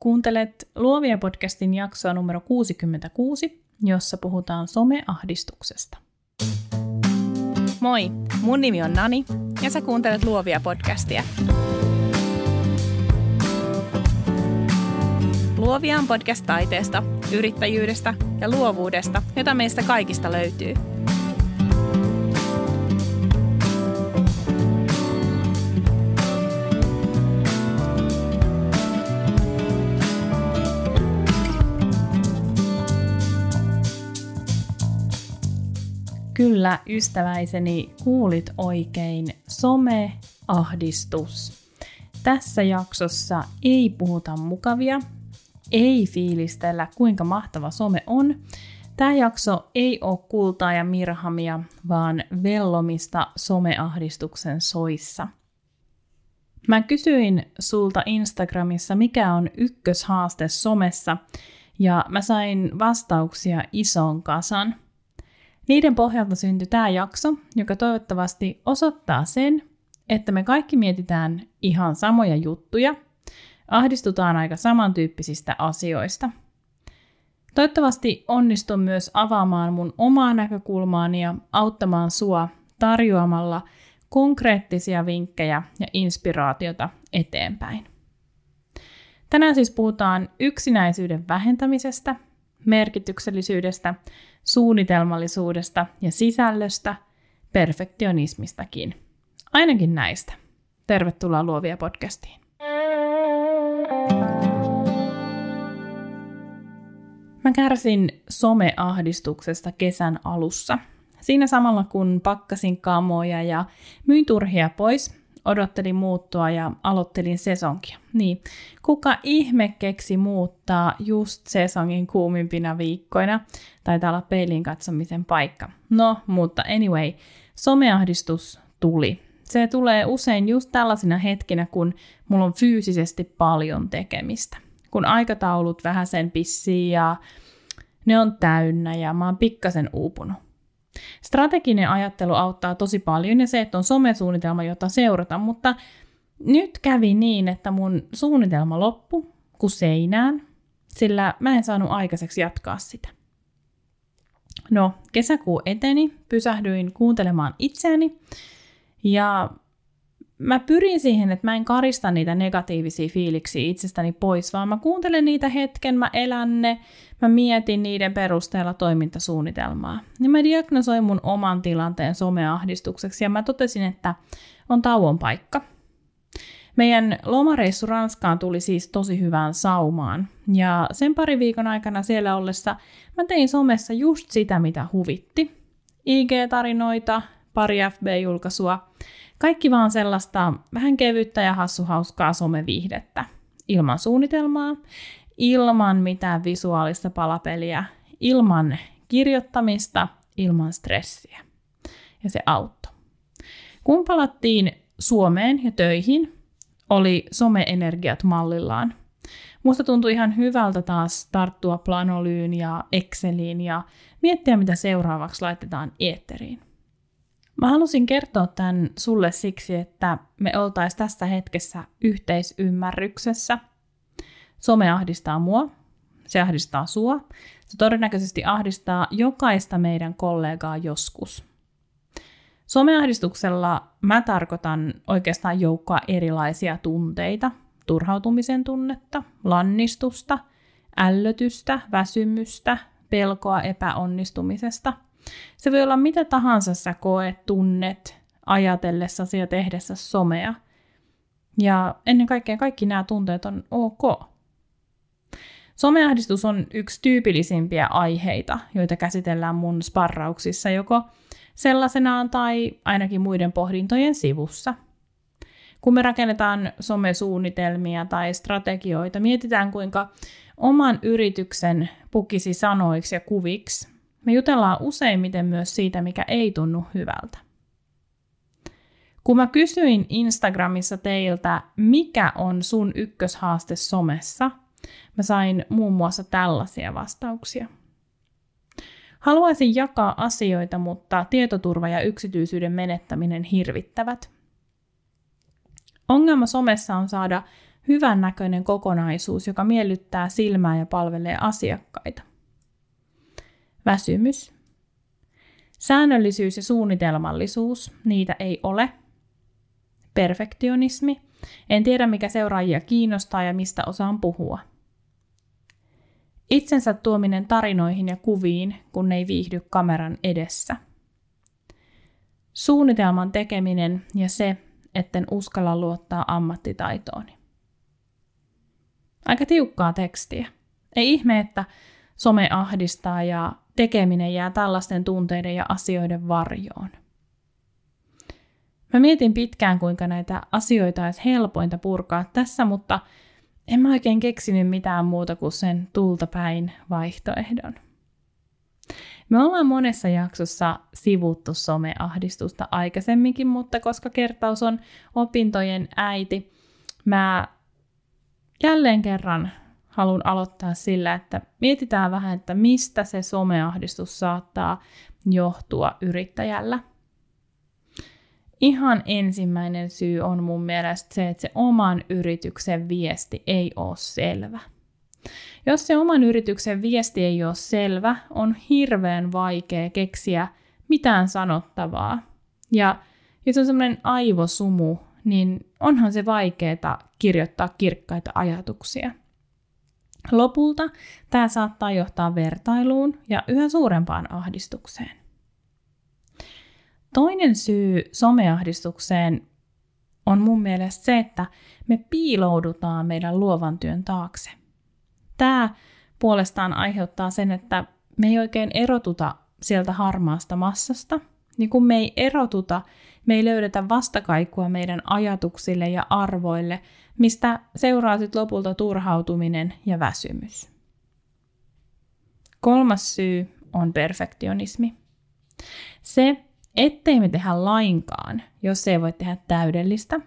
Kuuntelet Luovia podcastin jaksoa numero 66, jossa puhutaan someahdistuksesta. Moi, mun nimi on Nani ja sä kuuntelet Luovia podcastia. Luovia on podcast taiteesta, yrittäjyydestä ja luovuudesta, jota meistä kaikista löytyy – Kyllä, ystäväiseni, kuulit oikein. Someahdistus. Tässä jaksossa ei puhuta mukavia, ei fiilistellä kuinka mahtava some on. Tämä jakso ei ole kultaa ja mirhamia, vaan vellomista someahdistuksen soissa. Mä kysyin sulta Instagramissa, mikä on ykköshaaste somessa, ja mä sain vastauksia ison kasan – niiden pohjalta syntyi tämä jakso, joka toivottavasti osoittaa sen, että me kaikki mietitään ihan samoja juttuja, ahdistutaan aika samantyyppisistä asioista. Toivottavasti onnistun myös avaamaan mun omaa näkökulmaani ja auttamaan sua tarjoamalla konkreettisia vinkkejä ja inspiraatiota eteenpäin. Tänään siis puhutaan yksinäisyyden vähentämisestä, merkityksellisyydestä suunnitelmallisuudesta ja sisällöstä, perfektionismistakin. Ainakin näistä. Tervetuloa Luovia podcastiin. Mä kärsin someahdistuksesta kesän alussa. Siinä samalla kun pakkasin kamoja ja myin turhia pois, odottelin muuttoa ja aloittelin sesonkia. Niin, kuka ihme keksi muuttaa just sesongin kuumimpina viikkoina? Taitaa olla peilin katsomisen paikka. No, mutta anyway, someahdistus tuli. Se tulee usein just tällaisina hetkinä, kun mulla on fyysisesti paljon tekemistä. Kun aikataulut vähän sen pissii ja ne on täynnä ja mä oon pikkasen uupunut. Strateginen ajattelu auttaa tosi paljon ja se, että on somesuunnitelma, jota seurata, mutta nyt kävi niin, että mun suunnitelma loppu kuin seinään, sillä mä en saanut aikaiseksi jatkaa sitä. No, kesäkuu eteni, pysähdyin kuuntelemaan itseäni ja mä pyrin siihen, että mä en karista niitä negatiivisia fiiliksiä itsestäni pois, vaan mä kuuntelen niitä hetken, mä elän ne, mä mietin niiden perusteella toimintasuunnitelmaa. Ja mä diagnosoin mun oman tilanteen someahdistukseksi ja mä totesin, että on tauon paikka. Meidän lomareissu Ranskaan tuli siis tosi hyvään saumaan. Ja sen pari viikon aikana siellä ollessa mä tein somessa just sitä, mitä huvitti. IG-tarinoita, pari FB-julkaisua, kaikki vaan sellaista vähän kevyttä ja hassuhauskaa someviihdettä. Ilman suunnitelmaa, ilman mitään visuaalista palapeliä, ilman kirjoittamista, ilman stressiä. Ja se auttoi. Kun palattiin Suomeen ja töihin, oli someenergiat mallillaan. Musta tuntui ihan hyvältä taas tarttua Planolyyn ja Exceliin ja miettiä, mitä seuraavaksi laitetaan eetteriin. Mä halusin kertoa tämän sulle siksi, että me oltaisiin tässä hetkessä yhteisymmärryksessä. Some ahdistaa mua, se ahdistaa sua, se todennäköisesti ahdistaa jokaista meidän kollegaa joskus. Someahdistuksella mä tarkoitan oikeastaan joukkoa erilaisia tunteita, turhautumisen tunnetta, lannistusta, ällötystä, väsymystä, pelkoa epäonnistumisesta – se voi olla mitä tahansa sä koet, tunnet, ajatellessasi ja tehdessä somea. Ja ennen kaikkea kaikki nämä tunteet on ok. Someahdistus on yksi tyypillisimpiä aiheita, joita käsitellään mun sparrauksissa joko sellaisenaan tai ainakin muiden pohdintojen sivussa. Kun me rakennetaan somesuunnitelmia tai strategioita, mietitään kuinka oman yrityksen pukisi sanoiksi ja kuviksi me jutellaan useimmiten myös siitä, mikä ei tunnu hyvältä. Kun mä kysyin Instagramissa teiltä, mikä on sun ykköshaaste somessa, mä sain muun muassa tällaisia vastauksia. Haluaisin jakaa asioita, mutta tietoturva ja yksityisyyden menettäminen hirvittävät. Ongelma somessa on saada hyvän näköinen kokonaisuus, joka miellyttää silmää ja palvelee asiakkaita. Väsymys. Säännöllisyys ja suunnitelmallisuus, niitä ei ole. Perfektionismi. En tiedä, mikä seuraajia kiinnostaa ja mistä osaan puhua. Itsensä tuominen tarinoihin ja kuviin, kun ne ei viihdy kameran edessä. Suunnitelman tekeminen ja se, etten uskalla luottaa ammattitaitooni. Aika tiukkaa tekstiä. Ei ihme, että some ahdistaa ja tekeminen jää tällaisten tunteiden ja asioiden varjoon. Mä mietin pitkään, kuinka näitä asioita olisi helpointa purkaa tässä, mutta en mä oikein keksinyt mitään muuta kuin sen tulta päin vaihtoehdon. Me ollaan monessa jaksossa sivuttu someahdistusta aikaisemminkin, mutta koska kertaus on opintojen äiti, mä jälleen kerran haluan aloittaa sillä, että mietitään vähän, että mistä se someahdistus saattaa johtua yrittäjällä. Ihan ensimmäinen syy on mun mielestä se, että se oman yrityksen viesti ei ole selvä. Jos se oman yrityksen viesti ei ole selvä, on hirveän vaikea keksiä mitään sanottavaa. Ja jos on semmoinen aivosumu, niin onhan se vaikeaa kirjoittaa kirkkaita ajatuksia. Lopulta tämä saattaa johtaa vertailuun ja yhä suurempaan ahdistukseen. Toinen syy someahdistukseen on mun mielestä se, että me piiloudutaan meidän luovan työn taakse. Tämä puolestaan aiheuttaa sen, että me ei oikein erotuta sieltä harmaasta massasta. Niin kun me ei erotuta, me ei löydetä vastakaikua meidän ajatuksille ja arvoille, mistä seuraa sitten lopulta turhautuminen ja väsymys. Kolmas syy on perfektionismi. Se, ettei me tehdä lainkaan, jos ei voi tehdä täydellistä.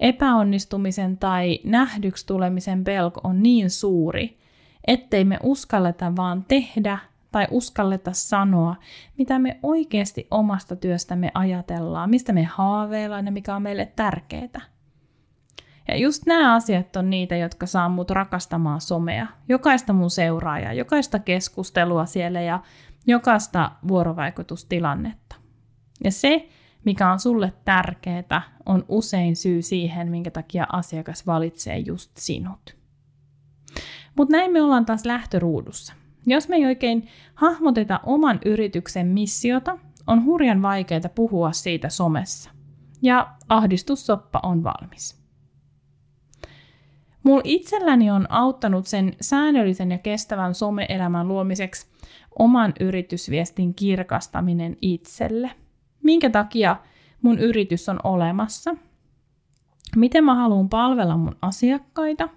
Epäonnistumisen tai nähdyksi tulemisen pelko on niin suuri, ettei me uskalleta vaan tehdä tai uskalleta sanoa, mitä me oikeasti omasta työstämme ajatellaan, mistä me haaveillaan ja mikä on meille tärkeää. Ja just nämä asiat on niitä, jotka saa mut rakastamaan somea. Jokaista mun seuraajaa, jokaista keskustelua siellä ja jokaista vuorovaikutustilannetta. Ja se, mikä on sulle tärkeää, on usein syy siihen, minkä takia asiakas valitsee just sinut. Mutta näin me ollaan taas lähtöruudussa. Jos me ei oikein hahmoteta oman yrityksen missiota, on hurjan vaikeaa puhua siitä somessa. Ja ahdistussoppa on valmis. Mulla itselläni on auttanut sen säännöllisen ja kestävän some-elämän luomiseksi oman yritysviestin kirkastaminen itselle. Minkä takia mun yritys on olemassa? Miten mä haluan palvella mun asiakkaita?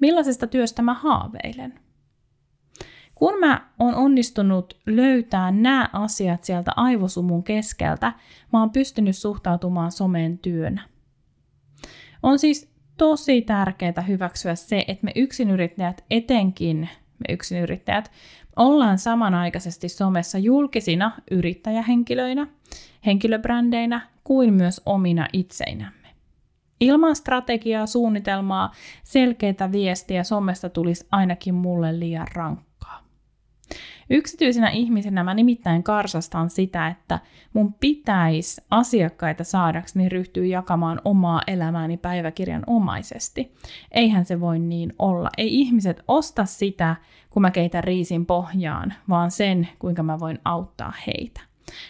Millaisesta työstä mä haaveilen? Kun mä oon onnistunut löytää nämä asiat sieltä aivosumun keskeltä, mä oon pystynyt suhtautumaan someen työnä. On siis tosi tärkeää hyväksyä se, että me yksinyrittäjät, etenkin me yksinyrittäjät, ollaan samanaikaisesti somessa julkisina yrittäjähenkilöinä, henkilöbrändeinä kuin myös omina itseinämme. Ilman strategiaa, suunnitelmaa, selkeitä viestiä somesta tulisi ainakin mulle liian rankka. Yksityisenä ihmisenä mä nimittäin karsastan sitä, että mun pitäisi asiakkaita saadakseni ryhtyä jakamaan omaa elämääni päiväkirjan omaisesti. Eihän se voi niin olla. Ei ihmiset osta sitä, kun mä keitän riisin pohjaan, vaan sen, kuinka mä voin auttaa heitä.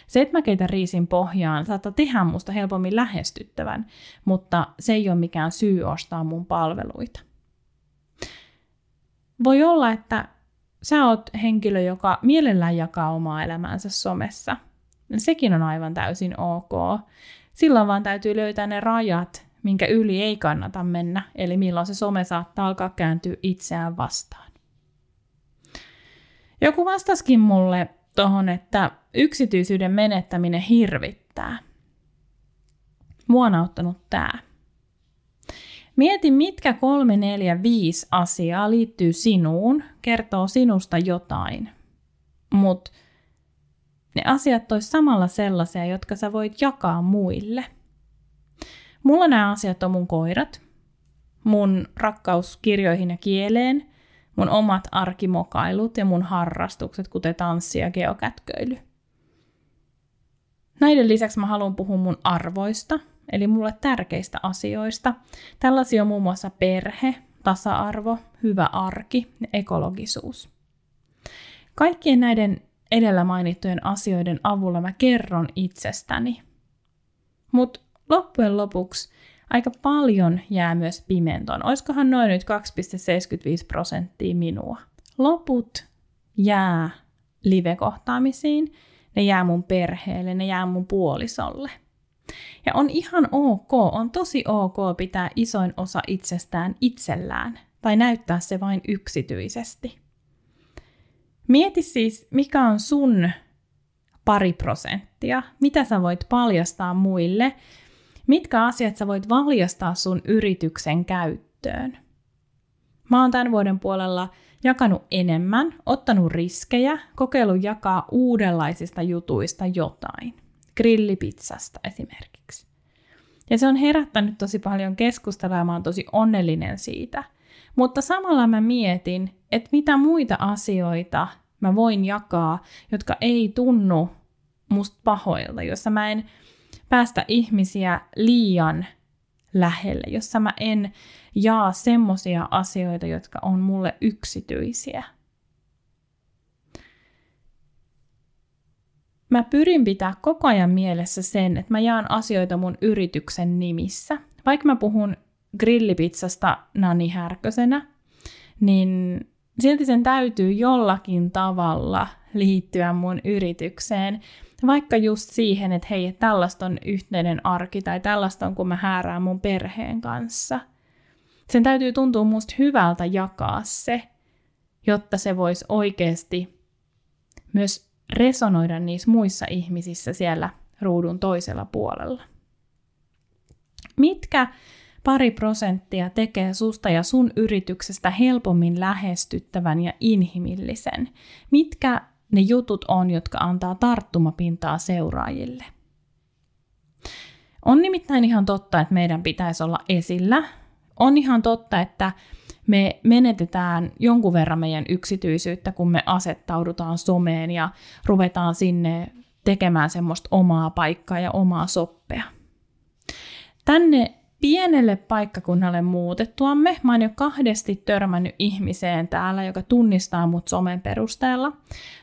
Se, että mä keitän riisin pohjaan, saattaa tehdä musta helpommin lähestyttävän, mutta se ei ole mikään syy ostaa mun palveluita. Voi olla, että sä oot henkilö, joka mielellään jakaa omaa elämäänsä somessa. Sekin on aivan täysin ok. Silloin vaan täytyy löytää ne rajat, minkä yli ei kannata mennä, eli milloin se some saattaa alkaa kääntyä itseään vastaan. Joku vastaskin mulle tohon, että yksityisyyden menettäminen hirvittää. Mua on auttanut tää. Mieti, mitkä kolme, neljä, viisi asiaa liittyy sinuun, kertoo sinusta jotain. Mutta ne asiat olisi samalla sellaisia, jotka sä voit jakaa muille. Mulla nämä asiat on mun koirat, mun rakkaus kirjoihin ja kieleen, mun omat arkimokailut ja mun harrastukset, kuten tanssi ja geokätköily. Näiden lisäksi mä haluan puhua mun arvoista, eli mulle tärkeistä asioista. Tällaisia on muun muassa perhe, tasa-arvo, hyvä arki ja ekologisuus. Kaikkien näiden edellä mainittujen asioiden avulla mä kerron itsestäni. Mutta loppujen lopuksi aika paljon jää myös pimentoon. Oiskohan noin nyt 2,75 prosenttia minua. Loput jää live-kohtaamisiin, ne jää mun perheelle, ne jää mun puolisolle. Ja on ihan ok, on tosi ok pitää isoin osa itsestään itsellään tai näyttää se vain yksityisesti. Mieti siis, mikä on sun pari prosenttia, mitä sä voit paljastaa muille, mitkä asiat sä voit valjastaa sun yrityksen käyttöön. Mä oon tämän vuoden puolella jakanut enemmän, ottanut riskejä, kokeillut jakaa uudenlaisista jutuista jotain. Grillipizzasta esimerkiksi. Ja se on herättänyt tosi paljon keskustelua ja mä oon tosi onnellinen siitä. Mutta samalla mä mietin, että mitä muita asioita mä voin jakaa, jotka ei tunnu musta pahoilta, jossa mä en päästä ihmisiä liian lähelle, jossa mä en jaa semmosia asioita, jotka on mulle yksityisiä. Mä pyrin pitää koko ajan mielessä sen, että mä jaan asioita mun yrityksen nimissä. Vaikka mä puhun grillipizzasta Nani Härkösenä, niin silti sen täytyy jollakin tavalla liittyä mun yritykseen. Vaikka just siihen, että hei, tällaista on yhteinen arki tai tällaista on, kun mä häärään mun perheen kanssa. Sen täytyy tuntua musta hyvältä jakaa se, jotta se voisi oikeasti myös resonoida niissä muissa ihmisissä siellä ruudun toisella puolella. Mitkä pari prosenttia tekee susta ja sun yrityksestä helpommin lähestyttävän ja inhimillisen? Mitkä ne jutut on, jotka antaa tarttumapintaa seuraajille? On nimittäin ihan totta, että meidän pitäisi olla esillä. On ihan totta, että me menetetään jonkun verran meidän yksityisyyttä, kun me asettaudutaan someen ja ruvetaan sinne tekemään semmoista omaa paikkaa ja omaa soppea. Tänne pienelle paikkakunnalle muutettuamme. Mä oon jo kahdesti törmännyt ihmiseen täällä, joka tunnistaa mut somen perusteella.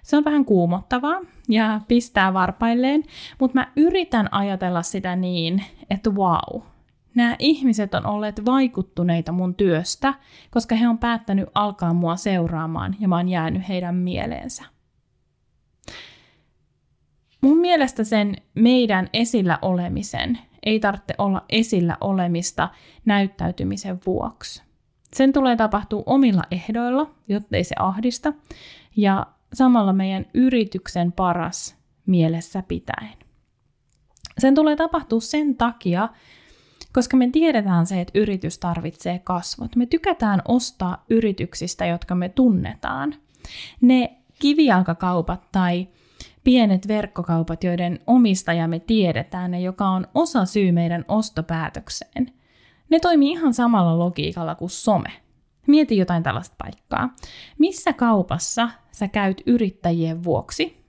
Se on vähän kuumottavaa ja pistää varpailleen, mutta mä yritän ajatella sitä niin, että wow, nämä ihmiset on olleet vaikuttuneita mun työstä, koska he on päättänyt alkaa mua seuraamaan ja mä oon jäänyt heidän mieleensä. Mun mielestä sen meidän esillä olemisen ei tarvitse olla esillä olemista näyttäytymisen vuoksi. Sen tulee tapahtua omilla ehdoilla, jottei se ahdista, ja samalla meidän yrityksen paras mielessä pitäen. Sen tulee tapahtua sen takia, koska me tiedetään se, että yritys tarvitsee kasvot. Me tykätään ostaa yrityksistä, jotka me tunnetaan. Ne kivijalkakaupat tai pienet verkkokaupat, joiden omistaja me tiedetään ja joka on osa syy meidän ostopäätökseen. Ne toimii ihan samalla logiikalla kuin some. Mieti jotain tällaista paikkaa. Missä kaupassa sä käyt yrittäjien vuoksi?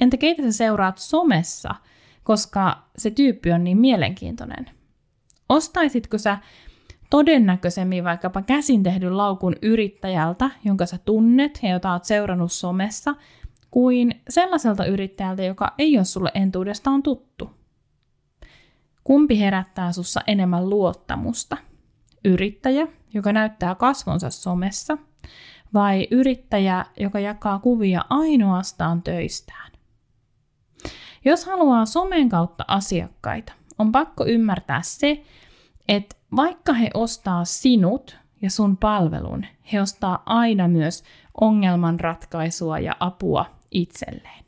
Entä keitä sä seuraat somessa, koska se tyyppi on niin mielenkiintoinen? Ostaisitko sä todennäköisemmin vaikkapa käsin tehdyn laukun yrittäjältä, jonka sä tunnet ja jota oot seurannut somessa, kuin sellaiselta yrittäjältä, joka ei ole sulle entuudestaan tuttu. Kumpi herättää sussa enemmän luottamusta? Yrittäjä, joka näyttää kasvonsa somessa, vai yrittäjä, joka jakaa kuvia ainoastaan töistään? Jos haluaa somen kautta asiakkaita, on pakko ymmärtää se, että vaikka he ostaa sinut ja sun palvelun, he ostaa aina myös ongelmanratkaisua ja apua itselleen.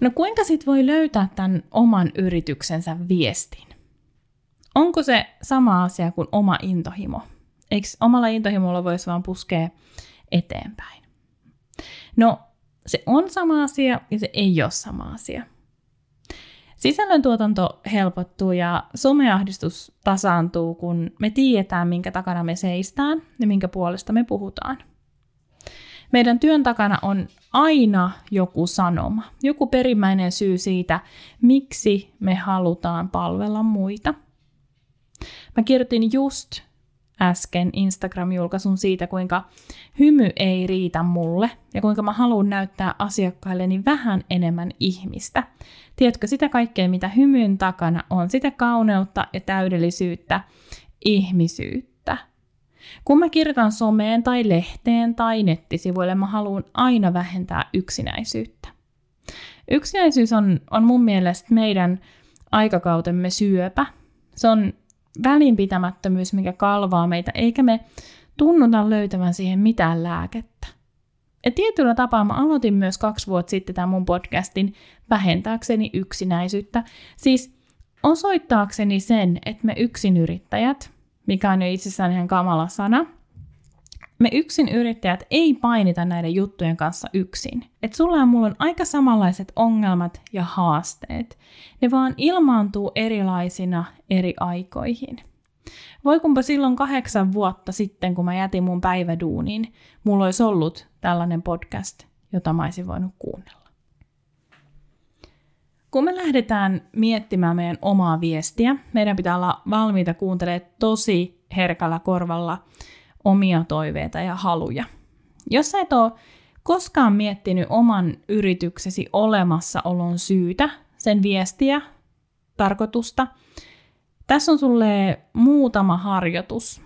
No kuinka sit voi löytää tämän oman yrityksensä viestin? Onko se sama asia kuin oma intohimo? Eikö omalla intohimolla voisi vaan puskea eteenpäin? No, se on sama asia ja se ei ole sama asia. Sisällöntuotanto helpottuu ja someahdistus tasaantuu, kun me tiedetään, minkä takana me seistään ja minkä puolesta me puhutaan. Meidän työn takana on aina joku sanoma, joku perimmäinen syy siitä, miksi me halutaan palvella muita. Mä kirjoitin just äsken Instagram-julkaisun siitä, kuinka hymy ei riitä mulle ja kuinka mä haluan näyttää asiakkailleni vähän enemmän ihmistä. Tiedätkö sitä kaikkea, mitä hymyn takana on, sitä kauneutta ja täydellisyyttä, ihmisyyttä. Kun mä kirjoitan someen tai lehteen tai nettisivuille, mä haluan aina vähentää yksinäisyyttä. Yksinäisyys on, on mun mielestä meidän aikakautemme syöpä. Se on välinpitämättömyys, mikä kalvaa meitä, eikä me tunnuta löytävän siihen mitään lääkettä. Ja tietyllä tapaa mä aloitin myös kaksi vuotta sitten tämän mun podcastin vähentääkseni yksinäisyyttä. Siis osoittaakseni sen, että me yrittäjät, mikä on jo itsessään ihan kamala sana, me yksin yrittäjät ei painita näiden juttujen kanssa yksin. Että sulla ja mulla on aika samanlaiset ongelmat ja haasteet. Ne vaan ilmaantuu erilaisina eri aikoihin. Voi kumpa silloin kahdeksan vuotta sitten, kun mä jätin mun päiväduuniin, mulla olisi ollut tällainen podcast, jota mä olisin voinut kuunnella. Kun me lähdetään miettimään meidän omaa viestiä, meidän pitää olla valmiita kuuntelemaan tosi herkällä korvalla omia toiveita ja haluja. Jos sä et ole koskaan miettinyt oman yrityksesi olemassaolon syytä, sen viestiä, tarkoitusta, tässä on sulle muutama harjoitus,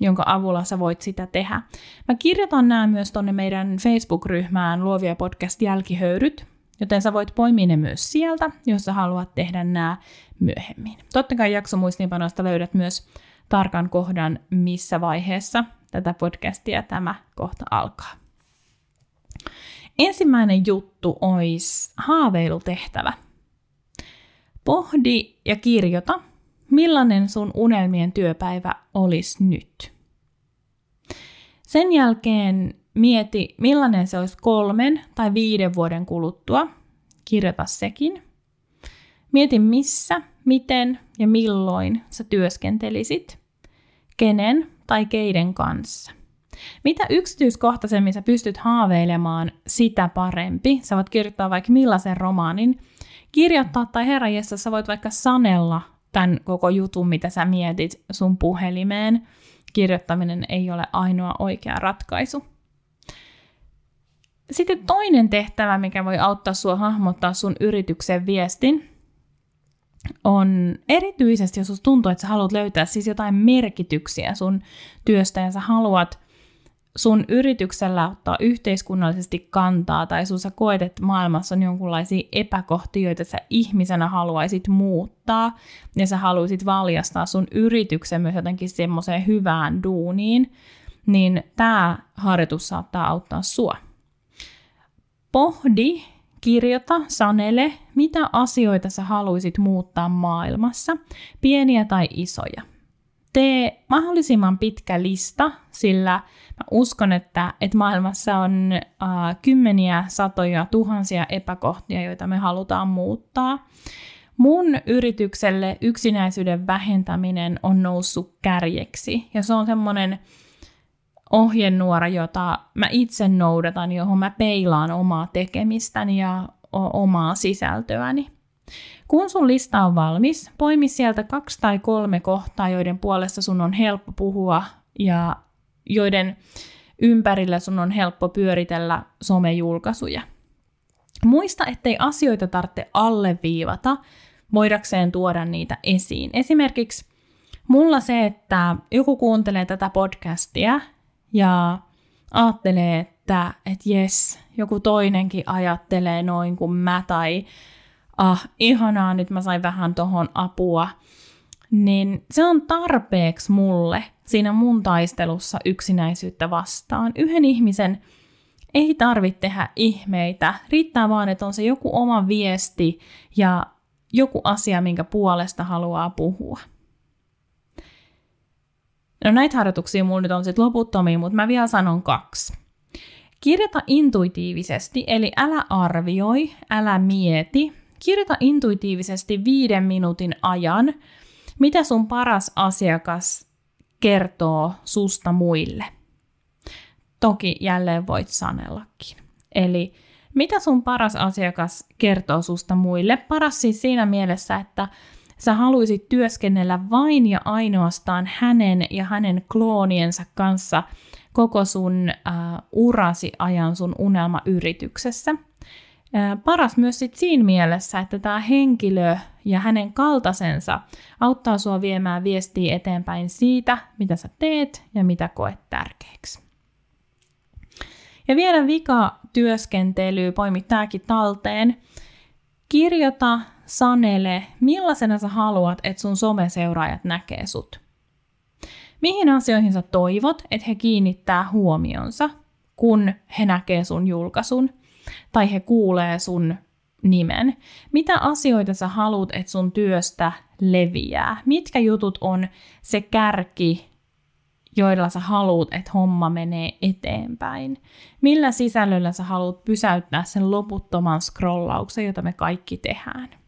jonka avulla sä voit sitä tehdä. Mä kirjoitan nämä myös tonne meidän Facebook-ryhmään Luovia podcast jälkihöyryt, joten sä voit poimia ne myös sieltä, jos sä haluat tehdä nämä myöhemmin. Totta kai jaksomuistiinpanoista löydät myös tarkan kohdan, missä vaiheessa tätä podcastia tämä kohta alkaa. Ensimmäinen juttu olisi haaveilutehtävä. Pohdi ja kirjoita, millainen sun unelmien työpäivä olisi nyt. Sen jälkeen mieti, millainen se olisi kolmen tai viiden vuoden kuluttua. Kirjoita sekin. Mieti missä, miten ja milloin sä työskentelisit kenen tai keiden kanssa. Mitä yksityiskohtaisemmin sä pystyt haaveilemaan, sitä parempi. Sä voit kirjoittaa vaikka millaisen romaanin. Kirjoittaa tai herranjessa sä voit vaikka sanella tämän koko jutun, mitä sä mietit sun puhelimeen. Kirjoittaminen ei ole ainoa oikea ratkaisu. Sitten toinen tehtävä, mikä voi auttaa sua hahmottaa sun yrityksen viestin, on erityisesti, jos tuntuu, että sä haluat löytää siis jotain merkityksiä sun työstä ja sä haluat sun yrityksellä ottaa yhteiskunnallisesti kantaa tai sun sä koet, että maailmassa on jonkunlaisia epäkohtia, joita sä ihmisenä haluaisit muuttaa ja sä haluaisit valjastaa sun yrityksen myös jotenkin semmoiseen hyvään duuniin, niin tämä harjoitus saattaa auttaa sua. Pohdi Kirjoita, sanele, mitä asioita sä haluaisit muuttaa maailmassa, pieniä tai isoja. Tee mahdollisimman pitkä lista, sillä mä uskon, että, että maailmassa on äh, kymmeniä, satoja, tuhansia epäkohtia, joita me halutaan muuttaa. Mun yritykselle yksinäisyyden vähentäminen on noussut kärjeksi, ja se on semmoinen ohjenuora, jota mä itse noudatan, johon mä peilaan omaa tekemistäni ja omaa sisältöäni. Kun sun lista on valmis, poimi sieltä kaksi tai kolme kohtaa, joiden puolesta sun on helppo puhua ja joiden ympärillä sun on helppo pyöritellä somejulkaisuja. Muista, ettei asioita tarvitse alleviivata, voidakseen tuoda niitä esiin. Esimerkiksi mulla se, että joku kuuntelee tätä podcastia ja ajattelee, että et jes, joku toinenkin ajattelee noin kuin mä, tai ah, ihanaa, nyt mä sain vähän tohon apua, niin se on tarpeeksi mulle siinä mun taistelussa yksinäisyyttä vastaan. Yhden ihmisen ei tarvitse tehdä ihmeitä, riittää vaan, että on se joku oma viesti ja joku asia, minkä puolesta haluaa puhua. No näitä harjoituksia mulla nyt on sitten loputtomia, mutta mä vielä sanon kaksi. Kirjoita intuitiivisesti, eli älä arvioi, älä mieti. kirjoita intuitiivisesti viiden minuutin ajan, mitä sun paras asiakas kertoo susta muille. Toki jälleen voit sanellakin. Eli mitä sun paras asiakas kertoo susta muille? Paras siis siinä mielessä, että sä haluaisit työskennellä vain ja ainoastaan hänen ja hänen klooniensa kanssa koko sun äh, urasi ajan sun unelmayrityksessä. Äh, paras myös sit siinä mielessä, että tämä henkilö ja hänen kaltaisensa auttaa sua viemään viestiä eteenpäin siitä, mitä sä teet ja mitä koet tärkeäksi. Ja vielä vika työskentely, poimi tämäkin talteen. Kirjoita, sanele, millaisena sä haluat, että sun someseuraajat näkee sut. Mihin asioihin sä toivot, että he kiinnittää huomionsa, kun he näkee sun julkaisun tai he kuulee sun nimen. Mitä asioita sä haluat, että sun työstä leviää? Mitkä jutut on se kärki joilla sä haluat, että homma menee eteenpäin. Millä sisällöllä sä haluat pysäyttää sen loputtoman scrollauksen, jota me kaikki tehdään.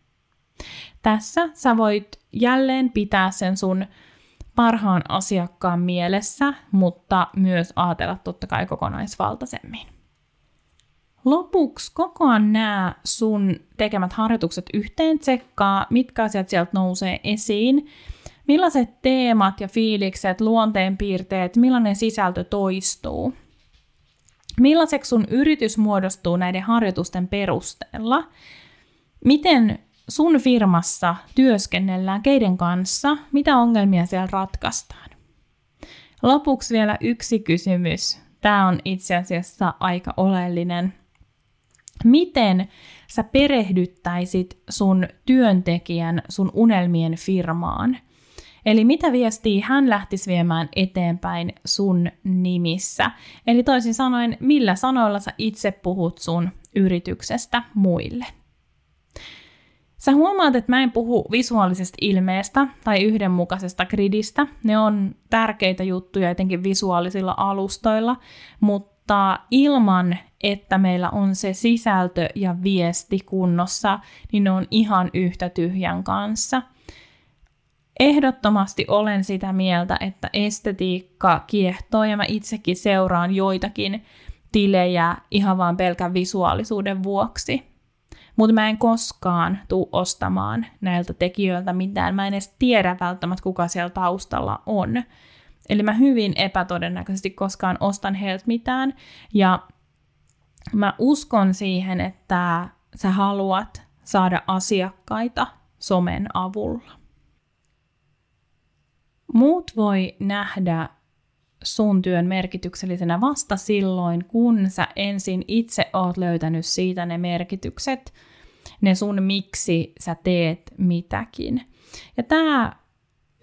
Tässä sä voit jälleen pitää sen sun parhaan asiakkaan mielessä, mutta myös ajatella totta kai kokonaisvaltaisemmin. Lopuksi kokoan nämä sun tekemät harjoitukset yhteen, tsekkaa, mitkä asiat sieltä nousee esiin Millaiset teemat ja fiilikset, luonteenpiirteet, millainen sisältö toistuu? Millaiseksi sun yritys muodostuu näiden harjoitusten perusteella? Miten sun firmassa työskennellään, keiden kanssa, mitä ongelmia siellä ratkaistaan? Lopuksi vielä yksi kysymys. Tämä on itse asiassa aika oleellinen. Miten sä perehdyttäisit sun työntekijän sun unelmien firmaan? Eli mitä viestiä hän lähtisi viemään eteenpäin sun nimissä? Eli toisin sanoen, millä sanoilla sä itse puhut sun yrityksestä muille? Sä huomaat, että mä en puhu visuaalisesta ilmeestä tai yhdenmukaisesta gridistä. Ne on tärkeitä juttuja etenkin visuaalisilla alustoilla, mutta ilman, että meillä on se sisältö ja viesti kunnossa, niin ne on ihan yhtä tyhjän kanssa – Ehdottomasti olen sitä mieltä, että estetiikka kiehtoo ja mä itsekin seuraan joitakin tilejä ihan vaan pelkän visuaalisuuden vuoksi. Mutta mä en koskaan tuu ostamaan näiltä tekijöiltä mitään. Mä en edes tiedä välttämättä, kuka siellä taustalla on. Eli mä hyvin epätodennäköisesti koskaan ostan heiltä mitään. Ja mä uskon siihen, että sä haluat saada asiakkaita somen avulla. Muut voi nähdä sun työn merkityksellisenä vasta silloin, kun sä ensin itse oot löytänyt siitä ne merkitykset, ne sun miksi sä teet mitäkin. Ja tämä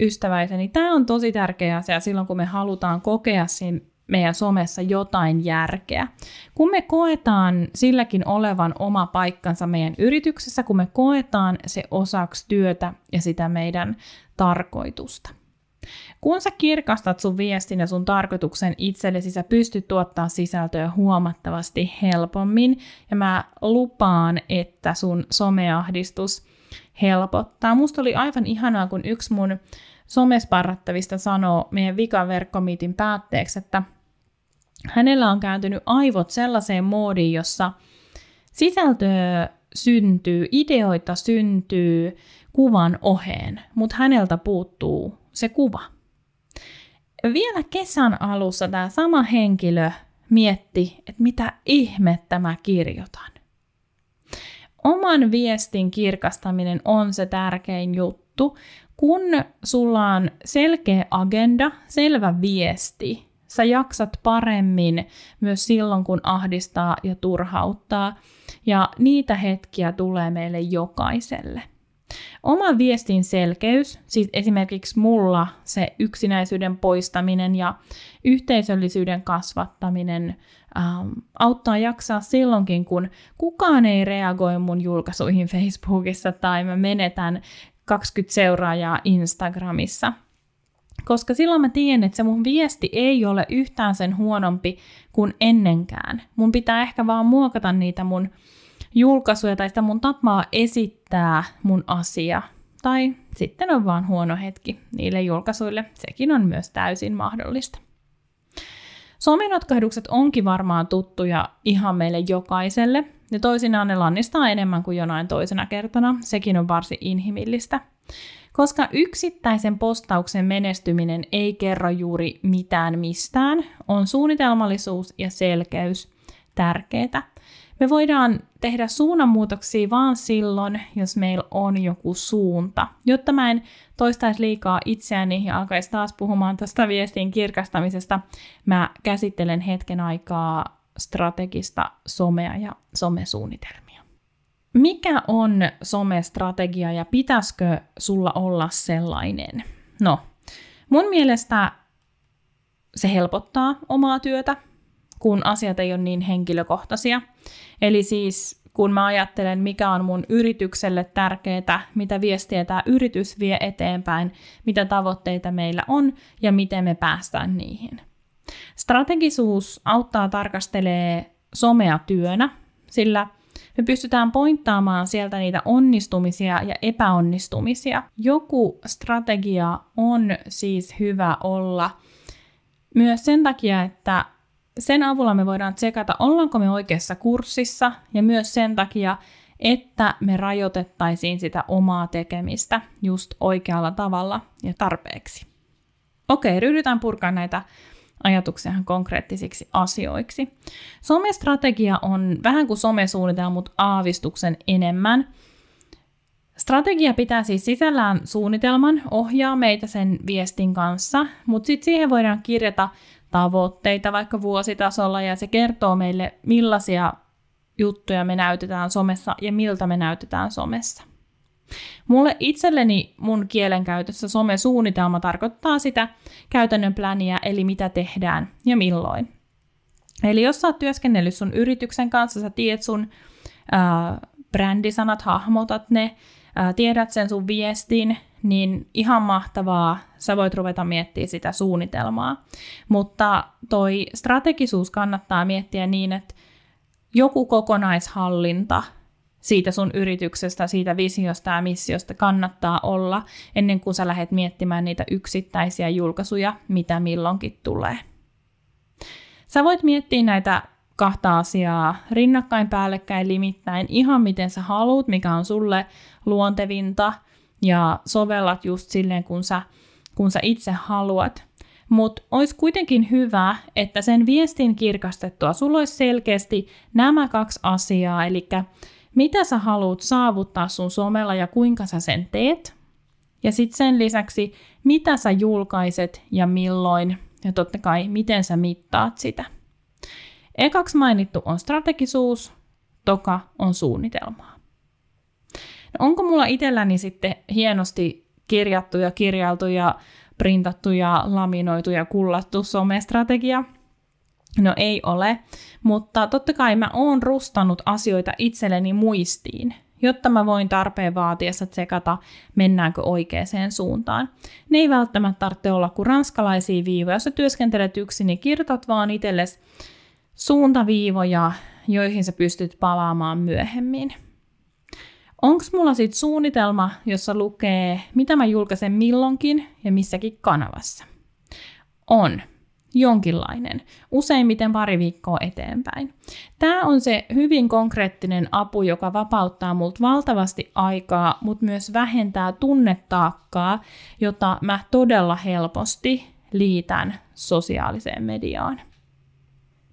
ystäväiseni, tämä on tosi tärkeä asia silloin, kun me halutaan kokea siinä meidän somessa jotain järkeä. Kun me koetaan silläkin olevan oma paikkansa meidän yrityksessä, kun me koetaan se osaksi työtä ja sitä meidän tarkoitusta. Kun sä kirkastat sun viestin ja sun tarkoituksen itsellesi, sä pystyt tuottaa sisältöä huomattavasti helpommin. Ja mä lupaan, että sun someahdistus helpottaa. Musta oli aivan ihanaa, kun yksi mun somesparrattavista sanoo meidän vikaverkkomiitin päätteeksi, että hänellä on kääntynyt aivot sellaiseen moodiin, jossa sisältöä syntyy, ideoita syntyy kuvan oheen, mutta häneltä puuttuu se kuva. Vielä kesän alussa tämä sama henkilö mietti, että mitä ihmettä mä kirjoitan. Oman viestin kirkastaminen on se tärkein juttu. Kun sulla on selkeä agenda, selvä viesti, sä jaksat paremmin myös silloin, kun ahdistaa ja turhauttaa. Ja niitä hetkiä tulee meille jokaiselle. Oma viestin selkeys, siis esimerkiksi mulla se yksinäisyyden poistaminen ja yhteisöllisyyden kasvattaminen ähm, auttaa jaksaa silloinkin, kun kukaan ei reagoi mun julkaisuihin Facebookissa tai mä menetän 20 seuraajaa Instagramissa. Koska silloin mä tiedän, että se mun viesti ei ole yhtään sen huonompi kuin ennenkään. Mun pitää ehkä vaan muokata niitä mun julkaisuja tai sitä mun tapaa esittää mun asia. Tai sitten on vaan huono hetki niille julkaisuille. Sekin on myös täysin mahdollista. Somenotkahdukset onkin varmaan tuttuja ihan meille jokaiselle, ja toisinaan ne lannistaa enemmän kuin jonain toisena kertana. Sekin on varsin inhimillistä. Koska yksittäisen postauksen menestyminen ei kerro juuri mitään mistään, on suunnitelmallisuus ja selkeys tärkeää. Me voidaan tehdä suunnanmuutoksia vaan silloin, jos meillä on joku suunta. Jotta mä en toistaisi liikaa itseäni ja alkaisi taas puhumaan tästä viestin kirkastamisesta, mä käsittelen hetken aikaa strategista somea ja somesuunnitelmia. Mikä on somestrategia ja pitäisikö sulla olla sellainen? No, mun mielestä se helpottaa omaa työtä, kun asiat ei ole niin henkilökohtaisia. Eli siis kun mä ajattelen, mikä on mun yritykselle tärkeää, mitä viestiä tämä yritys vie eteenpäin, mitä tavoitteita meillä on ja miten me päästään niihin. Strategisuus auttaa tarkastelee somea työnä, sillä me pystytään pointtaamaan sieltä niitä onnistumisia ja epäonnistumisia. Joku strategia on siis hyvä olla myös sen takia, että sen avulla me voidaan tsekata, ollaanko me oikeassa kurssissa ja myös sen takia, että me rajoitettaisiin sitä omaa tekemistä just oikealla tavalla ja tarpeeksi. Okei, ryhdytään purkamaan näitä ajatuksia konkreettisiksi asioiksi. Somestrategia on vähän kuin somesuunnitelma, mutta aavistuksen enemmän. Strategia pitää siis sisällään suunnitelman, ohjaa meitä sen viestin kanssa, mutta sitten siihen voidaan kirjata tavoitteita vaikka vuositasolla ja se kertoo meille, millaisia juttuja me näytetään somessa ja miltä me näytetään somessa. Mulle itselleni mun kielenkäytössä somesuunnitelma tarkoittaa sitä käytännön pläniä, eli mitä tehdään ja milloin. Eli jos sä oot työskennellyt sun yrityksen kanssa, sä tiedät sun ää, brändisanat, hahmotat ne, ää, tiedät sen sun viestin, niin ihan mahtavaa, sä voit ruveta miettimään sitä suunnitelmaa. Mutta toi strategisuus kannattaa miettiä niin, että joku kokonaishallinta siitä sun yrityksestä, siitä visiosta ja missiosta kannattaa olla ennen kuin sä lähdet miettimään niitä yksittäisiä julkaisuja, mitä milloinkin tulee. Sä voit miettiä näitä kahta asiaa rinnakkain päällekkäin limittäin ihan miten sä haluat, mikä on sulle luontevinta ja sovellat just silleen, kun sä, kun sä itse haluat. Mutta olisi kuitenkin hyvä, että sen viestin kirkastettua sulla olisi selkeästi nämä kaksi asiaa, eli mitä sä haluat saavuttaa sun somella ja kuinka sä sen teet. Ja sitten sen lisäksi, mitä sä julkaiset ja milloin, ja totta kai, miten sä mittaat sitä. Ekaksi mainittu on strategisuus, toka on suunnitelmaa. No onko mulla itselläni sitten hienosti kirjattu ja kirjailtu ja printattu ja laminoitu ja kullattu somestrategia? No ei ole, mutta totta kai mä oon rustanut asioita itselleni muistiin, jotta mä voin tarpeen vaatiessa tsekata, mennäänkö oikeaan suuntaan. Ne ei välttämättä tarvitse olla kuin ranskalaisia viivoja. Jos sä työskentelet yksin, niin kirjoitat vaan itsellesi suuntaviivoja, joihin sä pystyt palaamaan myöhemmin. Onko mulla sitten suunnitelma, jossa lukee, mitä mä julkaisen milloinkin ja missäkin kanavassa? On jonkinlainen, useimmiten pari viikkoa eteenpäin. Tämä on se hyvin konkreettinen apu, joka vapauttaa multa valtavasti aikaa, mutta myös vähentää tunnetaakkaa, jota mä todella helposti liitän sosiaaliseen mediaan.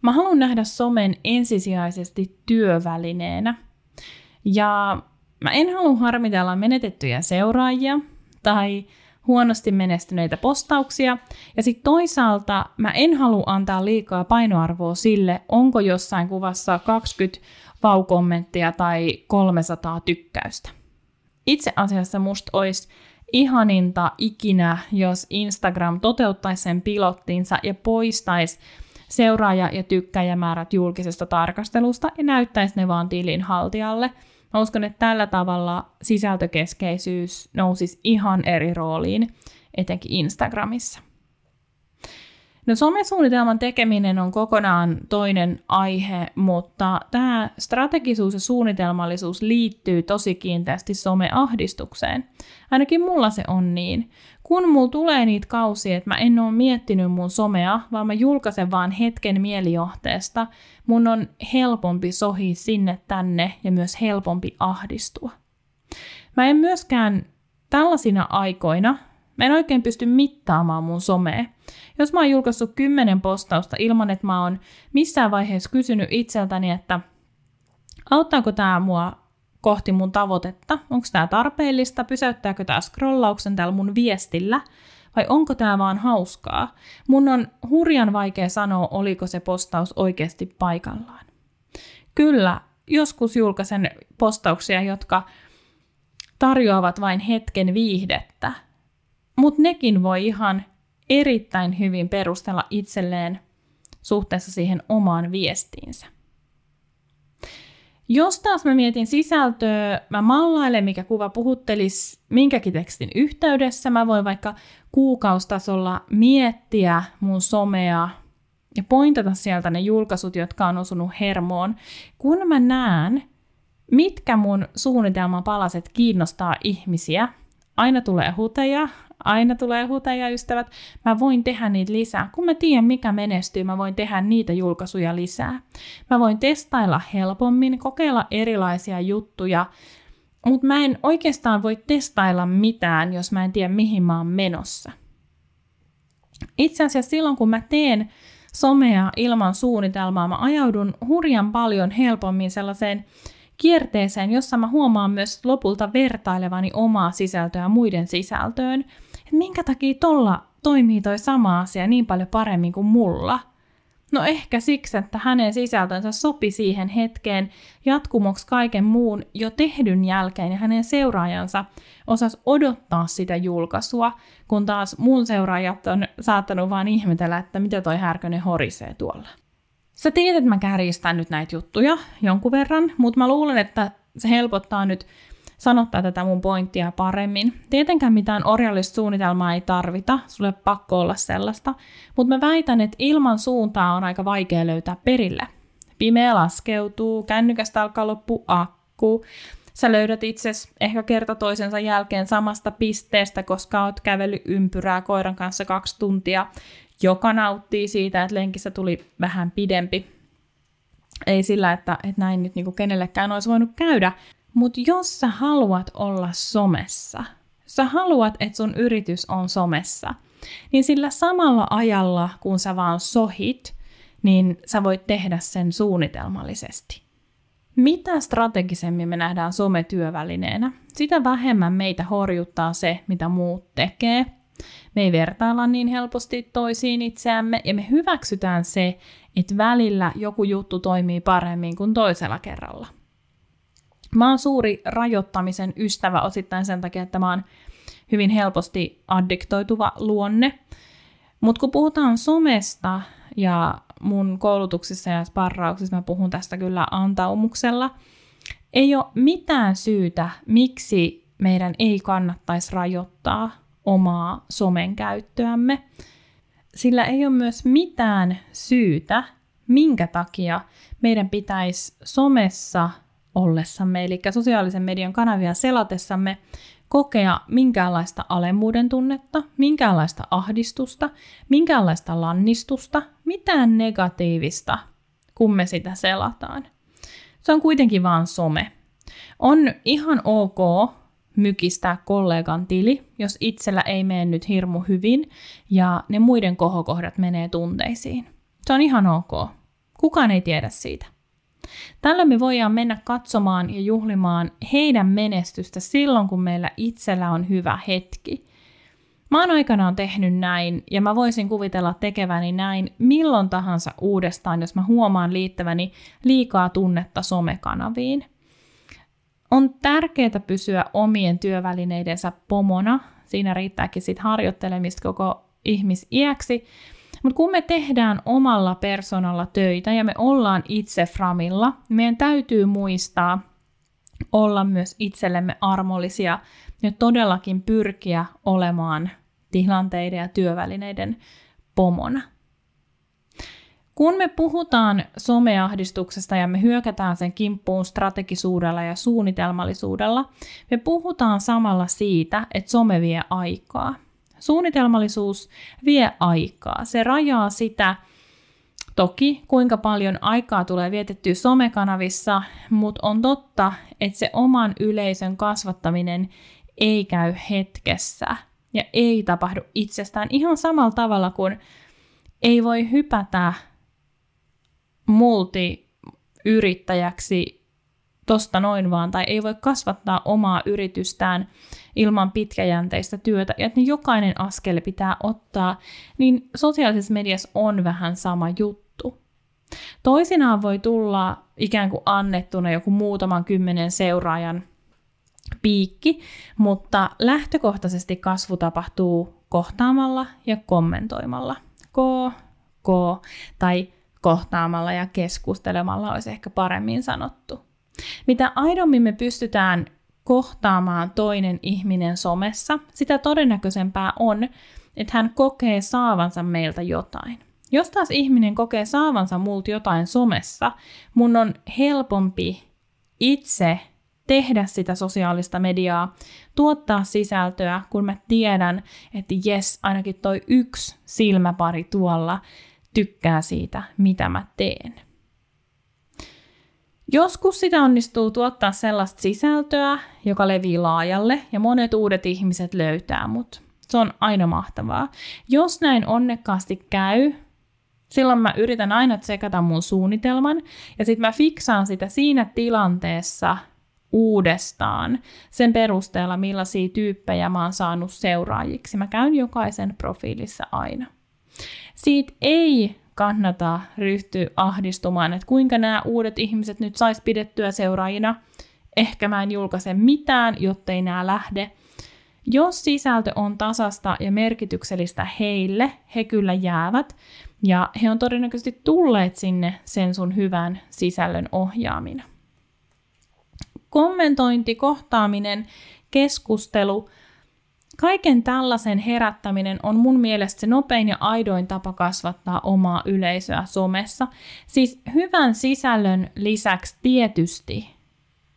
Mä haluan nähdä somen ensisijaisesti työvälineenä. Ja mä en halua harmitella menetettyjä seuraajia tai huonosti menestyneitä postauksia. Ja sitten toisaalta mä en halua antaa liikaa painoarvoa sille, onko jossain kuvassa 20 vaukommenttia tai 300 tykkäystä. Itse asiassa musta olisi ihaninta ikinä, jos Instagram toteuttaisi sen pilottinsa ja poistaisi seuraaja- ja tykkäjämäärät julkisesta tarkastelusta ja näyttäisi ne vaan tilin haltijalle – Mä uskon, että tällä tavalla sisältökeskeisyys nousisi ihan eri rooliin, etenkin Instagramissa. No somesuunnitelman tekeminen on kokonaan toinen aihe, mutta tämä strategisuus ja suunnitelmallisuus liittyy tosi kiinteästi someahdistukseen. Ainakin mulla se on niin. Kun mulla tulee niitä kausia, että mä en ole miettinyt mun somea, vaan mä julkaisen vaan hetken mielijohteesta, mun on helpompi sohi sinne tänne ja myös helpompi ahdistua. Mä en myöskään tällaisina aikoina, mä en oikein pysty mittaamaan mun somea. Jos mä oon julkaissut kymmenen postausta ilman, että mä oon missään vaiheessa kysynyt itseltäni, että auttaako tämä mua kohti mun tavoitetta, onko tämä tarpeellista, pysäyttääkö tämä scrollauksen täällä mun viestillä, vai onko tämä vaan hauskaa. Mun on hurjan vaikea sanoa, oliko se postaus oikeasti paikallaan. Kyllä, joskus julkaisen postauksia, jotka tarjoavat vain hetken viihdettä, mutta nekin voi ihan erittäin hyvin perustella itselleen suhteessa siihen omaan viestiinsä. Jos taas mä mietin sisältöä, mä mallailen, mikä kuva puhuttelisi minkäkin tekstin yhteydessä. Mä voin vaikka kuukaustasolla miettiä mun somea ja pointata sieltä ne julkaisut, jotka on osunut hermoon. Kun mä näen, mitkä mun suunnitelman palaset kiinnostaa ihmisiä, aina tulee huteja, aina tulee huteja ystävät, mä voin tehdä niitä lisää. Kun mä tiedän mikä menestyy, mä voin tehdä niitä julkaisuja lisää. Mä voin testailla helpommin, kokeilla erilaisia juttuja, mutta mä en oikeastaan voi testailla mitään, jos mä en tiedä mihin mä oon menossa. Itse asiassa silloin kun mä teen somea ilman suunnitelmaa, mä ajaudun hurjan paljon helpommin sellaiseen kierteeseen, jossa mä huomaan myös lopulta vertailevani omaa sisältöä muiden sisältöön. Et minkä takia tolla toimii toi sama asia niin paljon paremmin kuin mulla? No ehkä siksi, että hänen sisältönsä sopi siihen hetkeen jatkumoksi kaiken muun jo tehdyn jälkeen ja hänen seuraajansa osas odottaa sitä julkaisua, kun taas mun seuraajat on saattanut vaan ihmetellä, että mitä toi härkönen horisee tuolla. Sä tiedät, että mä kärjistän nyt näitä juttuja jonkun verran, mutta mä luulen, että se helpottaa nyt sanottaa tätä mun pointtia paremmin. Tietenkään mitään orjallista suunnitelmaa ei tarvita, sulle pakko olla sellaista, mutta mä väitän, että ilman suuntaa on aika vaikea löytää perille. Pimeä laskeutuu, kännykästä alkaa loppu akku, sä löydät itses ehkä kerta toisensa jälkeen samasta pisteestä, koska oot kävellyt ympyrää koiran kanssa kaksi tuntia, joka nauttii siitä, että lenkissä tuli vähän pidempi. Ei sillä, että, että näin nyt niin kenellekään olisi voinut käydä, mutta jos sä haluat olla somessa, sä haluat, että sun yritys on somessa, niin sillä samalla ajalla, kun sä vaan sohit, niin sä voit tehdä sen suunnitelmallisesti. Mitä strategisemmin me nähdään sometyövälineenä, sitä vähemmän meitä horjuttaa se, mitä muut tekee – me ei vertailla niin helposti toisiin itseämme ja me hyväksytään se, että välillä joku juttu toimii paremmin kuin toisella kerralla. Mä oon suuri rajoittamisen ystävä osittain sen takia, että mä oon hyvin helposti addiktoituva luonne. Mutta kun puhutaan somesta ja mun koulutuksissa ja sparrauksissa mä puhun tästä kyllä antaumuksella, ei ole mitään syytä, miksi meidän ei kannattaisi rajoittaa omaa somen käyttöämme. Sillä ei ole myös mitään syytä, minkä takia meidän pitäisi somessa ollessamme, eli sosiaalisen median kanavia selatessamme, kokea minkäänlaista alemmuuden tunnetta, minkäänlaista ahdistusta, minkäänlaista lannistusta, mitään negatiivista, kun me sitä selataan. Se on kuitenkin vain some. On ihan ok mykistää kollegan tili, jos itsellä ei mene nyt hirmu hyvin ja ne muiden kohokohdat menee tunteisiin. Se on ihan ok. Kukaan ei tiedä siitä. Tällä me voidaan mennä katsomaan ja juhlimaan heidän menestystä silloin, kun meillä itsellä on hyvä hetki. Mä oon aikanaan tehnyt näin ja mä voisin kuvitella tekeväni näin milloin tahansa uudestaan, jos mä huomaan liittäväni liikaa tunnetta somekanaviin – on tärkeää pysyä omien työvälineidensä pomona. Siinä riittääkin sit harjoittelemista koko ihmisiäksi. Mutta kun me tehdään omalla persoonalla töitä ja me ollaan itse framilla, meidän täytyy muistaa olla myös itsellemme armollisia ja todellakin pyrkiä olemaan tilanteiden ja työvälineiden pomona. Kun me puhutaan someahdistuksesta ja me hyökätään sen kimppuun strategisuudella ja suunnitelmallisuudella, me puhutaan samalla siitä, että some vie aikaa. Suunnitelmallisuus vie aikaa. Se rajaa sitä, Toki kuinka paljon aikaa tulee vietettyä somekanavissa, mutta on totta, että se oman yleisön kasvattaminen ei käy hetkessä ja ei tapahdu itsestään ihan samalla tavalla kuin ei voi hypätä multiyrittäjäksi tosta noin vaan, tai ei voi kasvattaa omaa yritystään ilman pitkäjänteistä työtä, ja että jokainen askel pitää ottaa, niin sosiaalisessa mediassa on vähän sama juttu. Toisinaan voi tulla ikään kuin annettuna joku muutaman kymmenen seuraajan piikki, mutta lähtökohtaisesti kasvu tapahtuu kohtaamalla ja kommentoimalla. Ko, ko tai kohtaamalla ja keskustelemalla olisi ehkä paremmin sanottu. Mitä aidommin me pystytään kohtaamaan toinen ihminen somessa, sitä todennäköisempää on, että hän kokee saavansa meiltä jotain. Jos taas ihminen kokee saavansa multa jotain somessa, mun on helpompi itse tehdä sitä sosiaalista mediaa, tuottaa sisältöä, kun mä tiedän, että jes, ainakin toi yksi silmäpari tuolla tykkää siitä, mitä mä teen. Joskus sitä onnistuu tuottaa sellaista sisältöä, joka levii laajalle ja monet uudet ihmiset löytää mut. Se on aina mahtavaa. Jos näin onnekkaasti käy, silloin mä yritän aina tsekata mun suunnitelman ja sitten mä fiksaan sitä siinä tilanteessa uudestaan sen perusteella, millaisia tyyppejä mä oon saanut seuraajiksi. Mä käyn jokaisen profiilissa aina. Siitä ei kannata ryhtyä ahdistumaan, että kuinka nämä uudet ihmiset nyt sais pidettyä seuraajina. Ehkä mä en julkaise mitään, jottei nämä lähde. Jos sisältö on tasasta ja merkityksellistä heille, he kyllä jäävät, ja he on todennäköisesti tulleet sinne sen sun hyvän sisällön ohjaamina. Kommentointi, kohtaaminen, keskustelu Kaiken tällaisen herättäminen on mun mielestä se nopein ja aidoin tapa kasvattaa omaa yleisöä somessa. Siis hyvän sisällön lisäksi tietysti,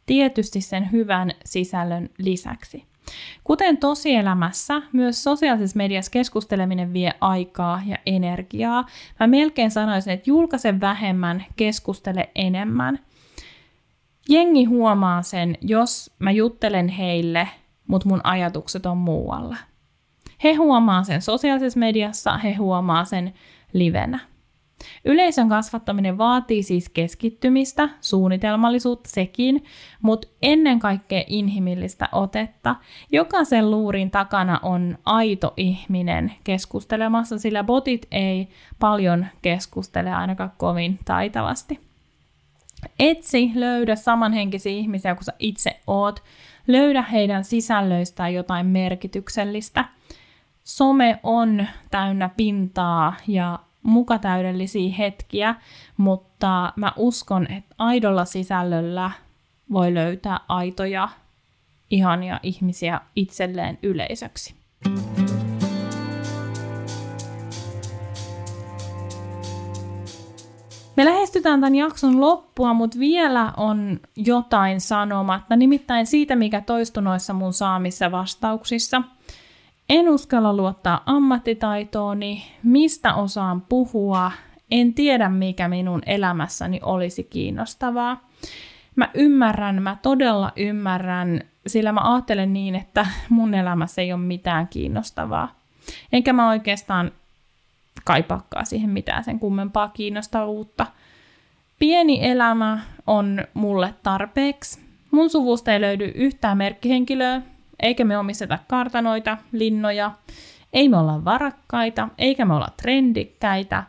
tietysti sen hyvän sisällön lisäksi. Kuten tosielämässä, myös sosiaalisessa mediassa keskusteleminen vie aikaa ja energiaa. Mä melkein sanoisin, että julkaise vähemmän, keskustele enemmän. Jengi huomaa sen, jos mä juttelen heille – mutta mun ajatukset on muualla. He huomaa sen sosiaalisessa mediassa, he huomaa sen livenä. Yleisön kasvattaminen vaatii siis keskittymistä, suunnitelmallisuutta sekin, mutta ennen kaikkea inhimillistä otetta. Jokaisen luurin takana on aito ihminen keskustelemassa, sillä botit ei paljon keskustele ainakaan kovin taitavasti. Etsi, löydä samanhenkisiä ihmisiä kuin sä itse oot, Löydä heidän sisällöistään jotain merkityksellistä. Some on täynnä pintaa ja mukatäydellisiä hetkiä, mutta mä uskon, että aidolla sisällöllä voi löytää aitoja, ihania ihmisiä itselleen yleisöksi. Lähestytään tämän jakson loppua, mutta vielä on jotain sanomatta, nimittäin siitä, mikä toistui noissa mun saamissa vastauksissa. En uskalla luottaa ammattitaitooni, mistä osaan puhua, en tiedä mikä minun elämässäni olisi kiinnostavaa. Mä ymmärrän, mä todella ymmärrän, sillä mä ajattelen niin, että mun elämässä ei ole mitään kiinnostavaa. Enkä mä oikeastaan kaipaakaan siihen mitään sen kummempaa kiinnostavuutta. Pieni elämä on mulle tarpeeksi. Mun suvusta ei löydy yhtään merkkihenkilöä, eikä me omisteta kartanoita, linnoja, ei me olla varakkaita, eikä me olla trendikkäitä.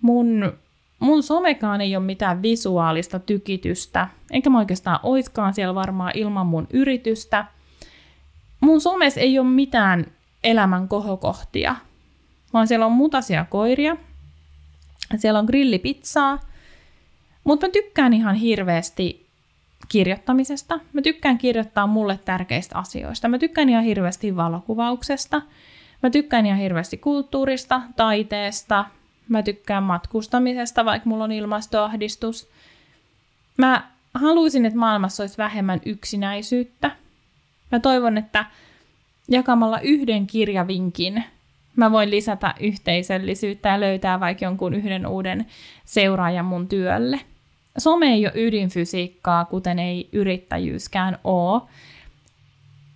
Mun, mun somekaan ei ole mitään visuaalista tykitystä, enkä mä oikeastaan oiskaan siellä varmaan ilman mun yritystä. Mun somes ei ole mitään elämän kohokohtia, vaan siellä on mutasia koiria, siellä on grillipizzaa, mutta mä tykkään ihan hirveästi kirjoittamisesta. Mä tykkään kirjoittaa mulle tärkeistä asioista. Mä tykkään ihan hirveästi valokuvauksesta. Mä tykkään ihan hirveästi kulttuurista, taiteesta, Mä tykkään matkustamisesta, vaikka mulla on ilmastoahdistus. Mä haluaisin, että maailmassa olisi vähemmän yksinäisyyttä. Mä toivon, että jakamalla yhden kirjavinkin mä voin lisätä yhteisöllisyyttä ja löytää vaikka jonkun yhden uuden seuraajan mun työlle. Some ei ole ydinfysiikkaa, kuten ei yrittäjyyskään ole.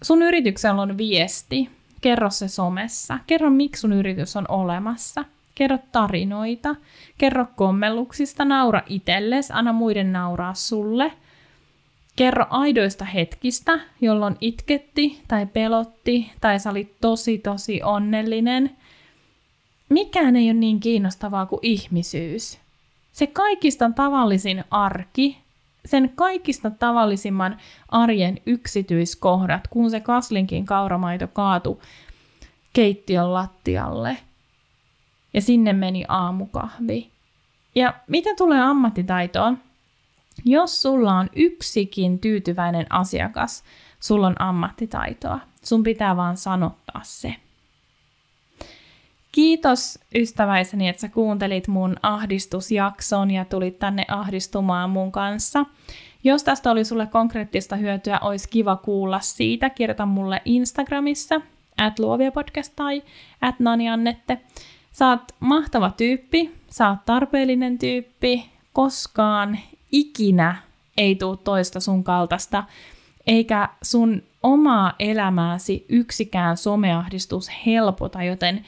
Sun yrityksellä on viesti. Kerro se somessa. Kerro, miksi sun yritys on olemassa. Kerro tarinoita. Kerro kommelluksista. Naura itsellesi. Anna muiden nauraa sulle. Kerro aidoista hetkistä, jolloin itketti tai pelotti tai sä olit tosi tosi onnellinen. Mikään ei ole niin kiinnostavaa kuin ihmisyys. Se kaikista tavallisin arki, sen kaikista tavallisimman arjen yksityiskohdat, kun se kaslinkin kauramaito kaatu keittiön lattialle ja sinne meni aamukahvi. Ja mitä tulee ammattitaitoon, jos sulla on yksikin tyytyväinen asiakas, sulla on ammattitaitoa. Sun pitää vaan sanottaa se. Kiitos ystäväiseni, että sä kuuntelit mun ahdistusjakson ja tulit tänne ahdistumaan mun kanssa. Jos tästä oli sulle konkreettista hyötyä, olisi kiva kuulla siitä. Kirjoita mulle Instagramissa, at luoviapodcast tai at naniannette. Sä oot mahtava tyyppi, sä oot tarpeellinen tyyppi, koskaan ikinä ei tule toista sun kaltaista, eikä sun omaa elämääsi yksikään someahdistus helpota, joten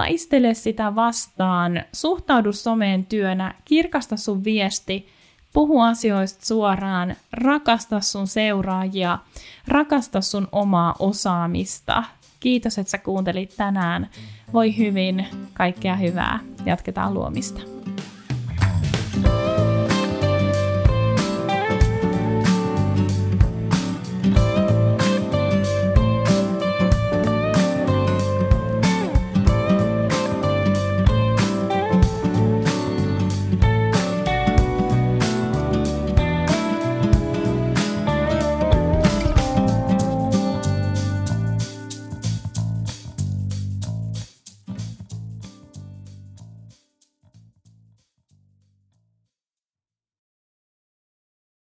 taistele sitä vastaan, suhtaudu someen työnä, kirkasta sun viesti, puhu asioista suoraan, rakasta sun seuraajia, rakasta sun omaa osaamista. Kiitos, että sä kuuntelit tänään. Voi hyvin, kaikkea hyvää. Jatketaan luomista.